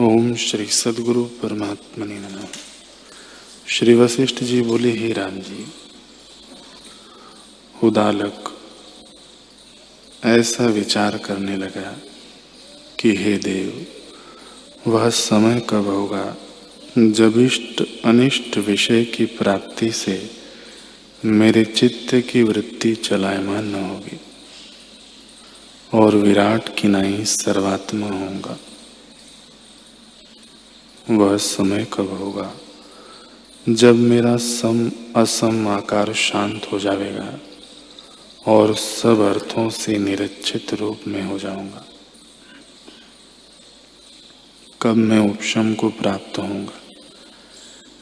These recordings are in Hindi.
ओम श्री सदगुरु परमात्मा ने नम। श्री वशिष्ठ जी बोले, हे राम जी, उदालक, ऐसा विचार करने लगा कि हे देव, वह समय कब होगा? जब इष्ट अनिष्ट विषय की प्राप्ति से मेरे चित्त की वृत्ति चलायमान न होगी और विराट किनाई सर्वात्मा होगा वह समय कब होगा? जब मेरा सम असम आकार शांत हो जाएगा और सब अर्थों से निरक्षित रूप में हो जाऊँगा। कब मैं उपशम को प्राप्त होऊँगा?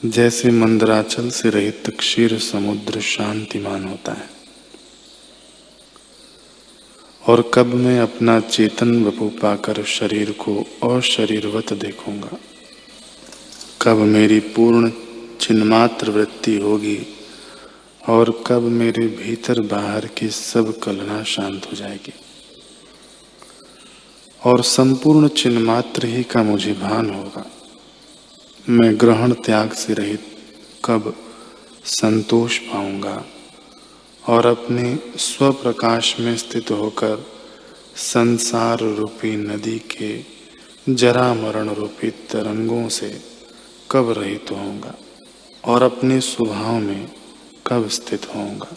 जैसे मंदराचल से रहित क्षीर समुद्र शांतिमान होता है। और कब मैं अपना चेतन वपु पाकर शरीर को अशरीरवत देखूँगा? कब मेरी पूर्ण चिन्मात्र वृत्ति होगी और कब मेरे भीतर बाहर की सब कलना शांत हो जाएगी। और संपूर्ण चिन्मात्र ही का मुझे भान होगा। मैं ग्रहण त्याग से रहित कब संतोष पाऊँगा और अपने स्वप्रकाश में स्थित होकर संसार रूपी नदी के जरा मरण रूपी तरंगों से कब रहित होऊँगा? और अपने स्वभाव में कब स्थित होऊँगा?